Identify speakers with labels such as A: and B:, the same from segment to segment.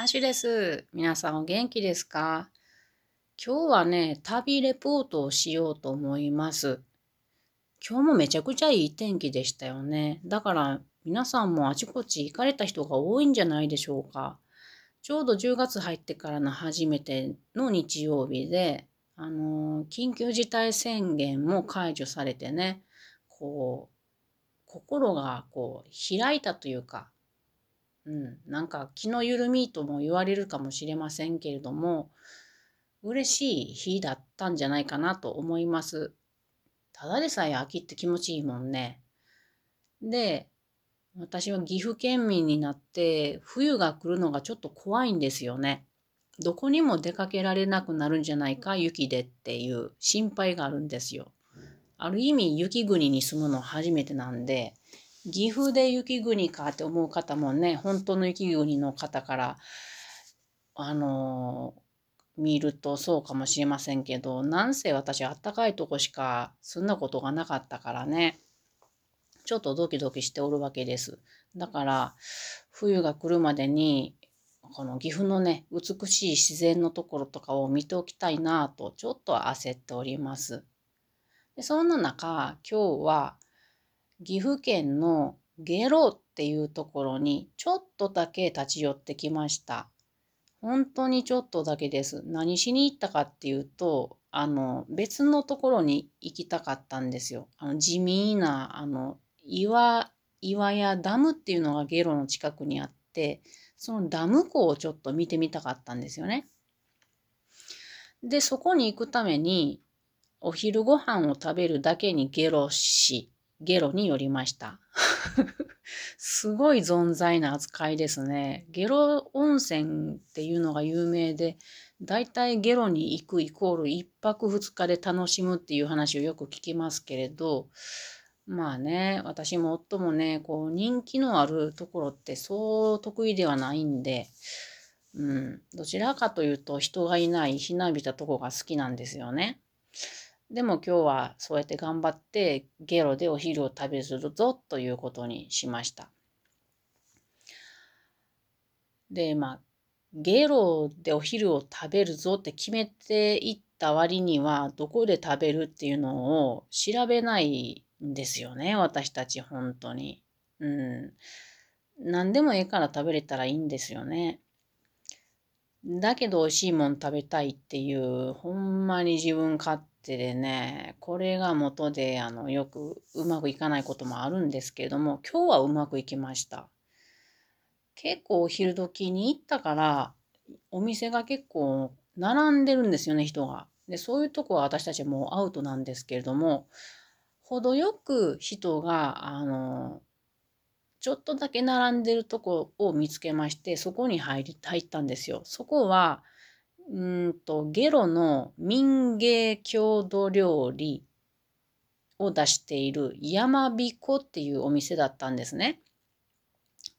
A: ハッシュです。皆さんお元気ですか？今日はね、旅レポートをしようと思います。今日もめちゃくちゃいい天気でしたよね。だから皆さんもあちこち行かれた人が多いんじゃないでしょうか。ちょうど10月入ってからの初めての日曜日で、あのー、緊急事態宣言も解除されてね、こう、心がこう開いたというか、うん、なんか気の緩みとも言われるかもしれませんけれども嬉しい日だったんじゃないかなと思います。ただでさえ秋って気持ちいいもんね。で私は岐阜県民になって冬が来るのがちょっと怖いんですよね。どこにも出かけられなくなるんじゃないか雪でっていう心配があるんですよ。ある意味雪国に住むの初めてなんで岐阜で雪国かって思う方もね、本当の雪国の方から、あのー、見るとそうかもしれませんけど、なんせ私あったかいとこしか住んだことがなかったからね、ちょっとドキドキしておるわけです。だから、冬が来るまでに、この岐阜のね、美しい自然のところとかを見ておきたいなと、ちょっと焦っております。でそんな中、今日は、岐阜県の下呂っていうところにちょっとだけ立ち寄ってきました。本当にちょっとだけです。何しに行ったかっていうと、あの、別のところに行きたかったんですよ。あの地味な、あの、岩、岩やダムっていうのが下呂の近くにあって、そのダム湖をちょっと見てみたかったんですよね。で、そこに行くために、お昼ご飯を食べるだけに下呂市ゲロによりました。すごい存在な扱いですね。ゲロ温泉っていうのが有名で、だいたいゲロに行くイコール1泊2日で楽しむっていう話をよく聞きますけれど、まあね、私も夫もね、こう人気のあるところってそう得意ではないんで、うん、どちらかというと人がいないひなびたとこが好きなんですよね。でも今日はそうやって頑張ってゲロでお昼を食べするぞということにしました。で、まあ、ゲロでお昼を食べるぞって決めていった割には、どこで食べるっていうのを調べないんですよね、私たち本当に。うん。何でもええから食べれたらいいんですよね。だけど美味しいもん食べたいっていう、ほんまに自分勝でね、これが元で、あの、よくうまくいかないこともあるんですけれども、今日はうまくいきました。結構お昼時に行ったから、お店が結構並んでるんですよね、人が。で、そういうとこは私たちもうアウトなんですけれども、程よく人が、あの、ちょっとだけ並んでるとこを見つけまして、そこに入り、入ったんですよ。そこは、うんと、ゲロの民芸郷土料理を出している山彦っていうお店だったんですね。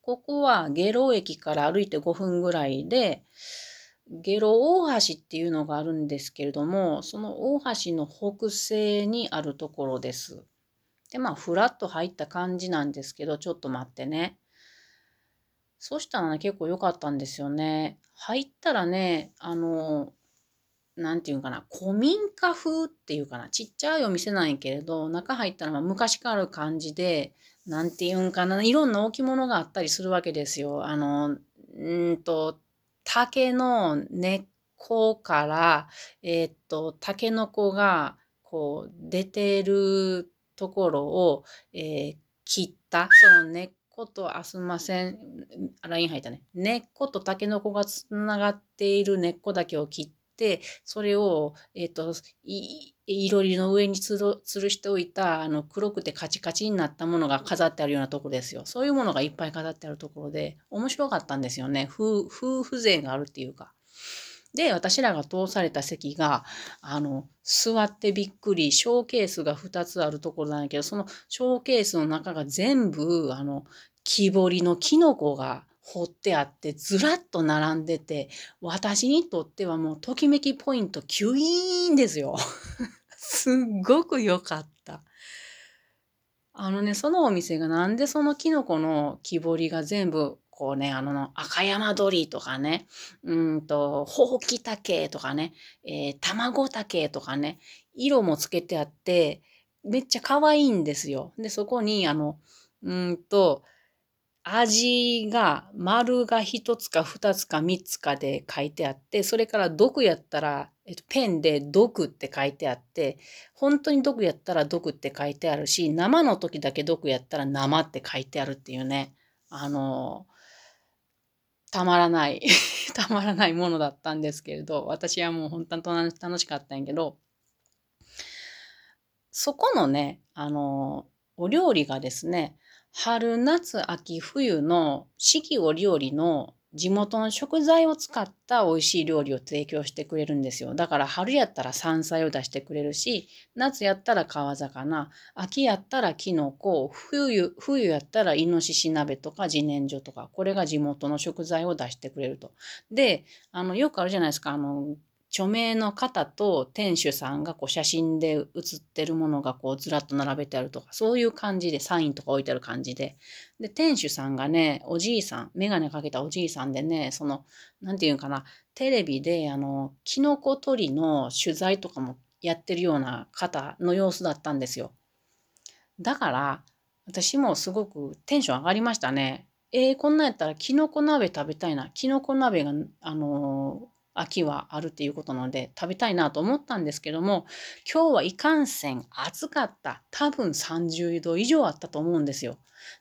A: ここはゲロ駅から歩いて5分ぐらいで、ゲロ大橋っていうのがあるんですけれども、その大橋の北西にあるところです。で、まあ、ふらっと入った感じなんですけど、ちょっと待ってね。そしたらね、結構良かったんですよね。入ったらね、あの、なんていうかな、古民家風っていうかな、ちっちゃいお店なんやけれど、中入ったらま昔からある感じで、なんていうんかな、いろんな置物があったりするわけですよ。あの、うんと、竹の根っこから、えー、っと、竹の子が、こう、出てるところを、えー、切った、その根っことあすません、ライン入ったね。根っことタケノコがつながっている根っこだけを切って、それを、えっ、ー、と、い、いろりの上につる吊るしておいた、あの、黒くてカチカチになったものが飾ってあるようなところですよ。そういうものがいっぱい飾ってあるところで、面白かったんですよね。夫婦勢があるっていうか。で、私らが通された席が、あの、座ってびっくり、ショーケースが2つあるところなんだけど、そのショーケースの中が全部、あの、木彫りのキノコが彫ってあって、ずらっと並んでて、私にとってはもうときめきポイントキュイーンですよ。すっごく良かった。あのね、そのお店がなんでそのキノコの木彫りが全部こうね、あの、赤山鳥とかね、うんと、ほうき竹とかね、えー、卵竹とかね、色もつけてあって、めっちゃ可愛いんですよ。で、そこに、あの、うんと、味が丸が一つか二つか三つかで書いてあって、それから毒やったら、えっと、ペンで毒って書いてあって、本当に毒やったら毒って書いてあるし、生の時だけ毒やったら生って書いてあるっていうね、あの、たまらない たまらないものだったんですけれど、私はもう本当に楽しかったんやけど、そこのね、あの、お料理がですね、春、夏、秋、冬の四季折々の地元の食材を使った美味しい料理を提供してくれるんですよ。だから春やったら山菜を出してくれるし、夏やったら川魚、秋やったらキノコ、冬、冬やったらイノシシ鍋とか自然薯とか、これが地元の食材を出してくれると。で、あの、よくあるじゃないですか、あの、著名の方と店主さんがこう写真で写ってるものがこうずらっと並べてあるとか、そういう感じでサインとか置いてある感じで。で、店主さんがね、おじいさん、メガネかけたおじいさんでね、その、なんていうかな、テレビであの、キノコ取りの取材とかもやってるような方の様子だったんですよ。だから、私もすごくテンション上がりましたね。えー、こんなんやったらキノコ鍋食べたいな。キノコ鍋が、あの秋はあるっていうことなので食べたいなと思ったんですけども今日はいかんせん暑かった。多分30度以上あったと思うんですよ。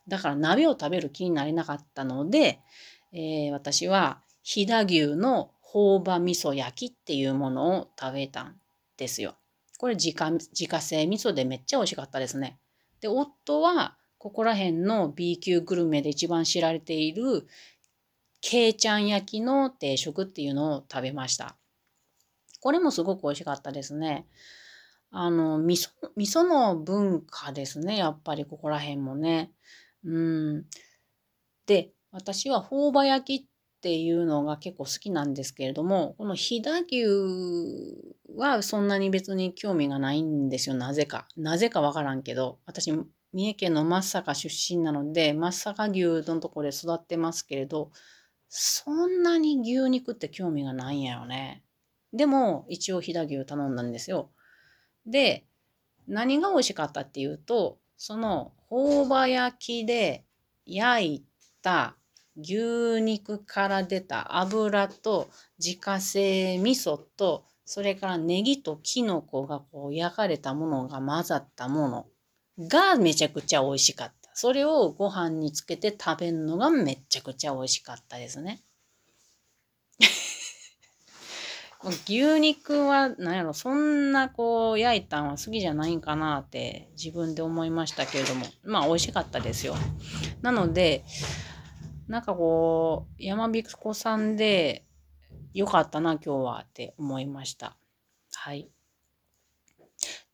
A: だから鍋を食べる気になれなかったので、えー、私は飛騨牛の朴葉味噌焼きっていうものを食べたんですよ。これ自家自家製味噌でめっちゃ美味しかったですね。で夫はここら辺の B 級グルメで一番知られているけいちゃん焼きの定食っていうのを食べました。これもすごく美味しかったですね。あの、味噌、味噌の文化ですね。やっぱりここら辺もね。うん。で、私は朴葉焼きっていうのが結構好きなんですけれども、この飛騨牛はそんなに別に興味がないんですよ。なぜか。なぜかわからんけど、私、三重県の松阪出身なので、松阪牛のところで育ってますけれど、そんなに牛肉って興味がないんやよね。でも、一応飛騨牛頼んだんですよ。で、何が美味しかったっていうと、その、朴葉焼きで焼いた牛肉から出た油と自家製味噌と、それからネギとキノコがこう焼かれたものが混ざったものがめちゃくちゃ美味しかった。それをご飯につけて食べるのがめちゃくちゃ美味しかったですね。牛肉は何やろそんなこう焼いたんは好きじゃないんかなって自分で思いましたけれどもまあ美味しかったですよ。なのでなんかこう山彦さんでよかったな今日はって思いました。はい。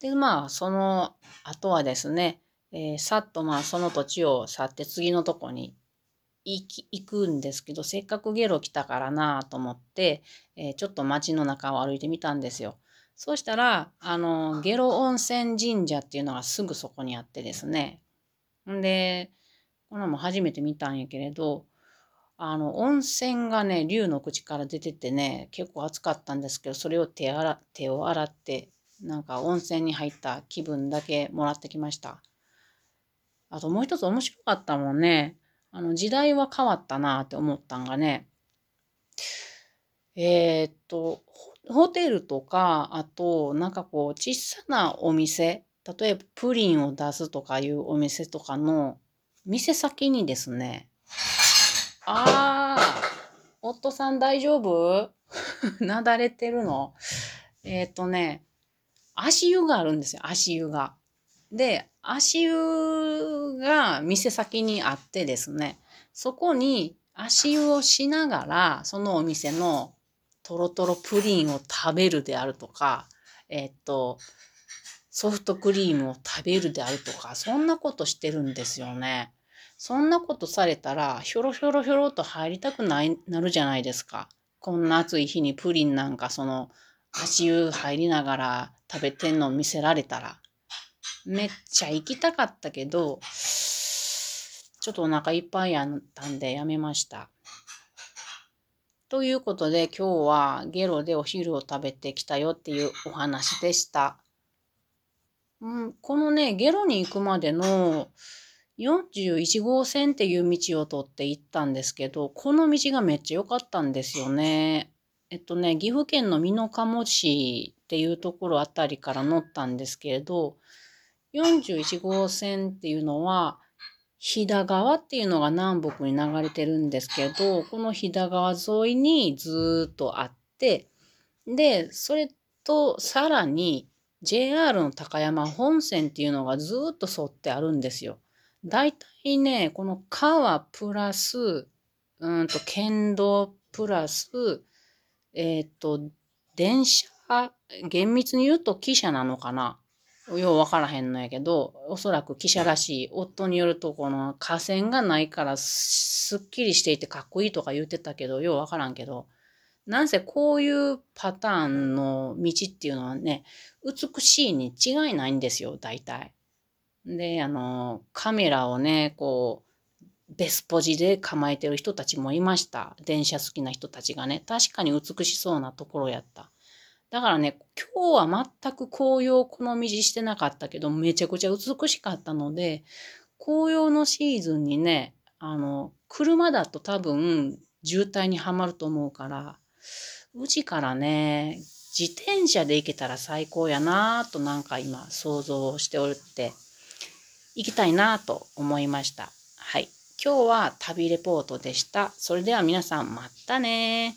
A: でまあその後はですねえー、さっとまあその土地を去って次のとこに行き行くんですけどせっかくゲロ来たからなと思って、えー、ちょっと街の中を歩いてみたんですよ。そうしたらあのゲロ温泉神社っていうのがすぐそこにあってですねんでこれも初めて見たんやけれどあの温泉がね竜の口から出ててね結構暑かったんですけどそれを手洗手を洗ってなんか温泉に入った気分だけもらってきました。あともう一つ面白かったもんね。あの時代は変わったなって思ったんがね。えー、っと、ホテルとか、あと、なんかこう、小さなお店、例えばプリンを出すとかいうお店とかの、店先にですね、あー、夫さん大丈夫？なだれてるの？えっ、とね、足湯があるんですよ、足湯が。で、足湯が店先にあってですね、そこに足湯をしながら、そのお店のトロトロプリンを食べるであるとか、えっと、ソフトクリームを食べるであるとか、そんなことしてるんですよね。そんなことされたら、ひょろひょろひょろと入りたくないなるじゃないですか。こんな暑い日にプリンなんかその足湯入りながら食べてんのを見せられたら。めっちゃ行きたかったけど、ちょっとお腹いっぱいやったんでやめました。ということで今日はゲロでお昼を食べてきたよっていうお話でした。うん、このね、ゲロに行くまでの41号線っていう道を通って行ったんですけど、この道がめっちゃ良かったんですよね。えっとね、岐阜県の美濃加茂市っていうところあたりから乗ったんですけれど、41号線っていうのは、飛騨川っていうのが南北に流れてるんですけど、この飛騨川沿いにずっとあって、で、それとさらに JR の高山本線っていうのがずっと沿ってあるんですよ。だいたいね、この川プラス、うんと、県道プラス、えっ、ー、と、電車、厳密に言うと汽車なのかなようわからへんのやけど、おそらく汽車らしい。夫によると、この河川がないからすっきりしていてかっこいいとか言ってたけど、ようわからんけど、なんせこういうパターンの道っていうのはね、美しいに違いないんですよ、大体。で、あの、カメラをね、こう、ベスポジで構えてる人たちもいました。電車好きな人たちがね、確かに美しそうなところやった。だからね、今日は全く紅葉をこの道してなかったけど、めちゃくちゃ美しかったので、紅葉のシーズンにね、あの、車だと多分渋滞にはまると思うから、うちからね、自転車で行けたら最高やなぁとなんか今想像しておるって行きたいなぁと思いました。はい。今日は旅レポートでした。それでは皆さんまたね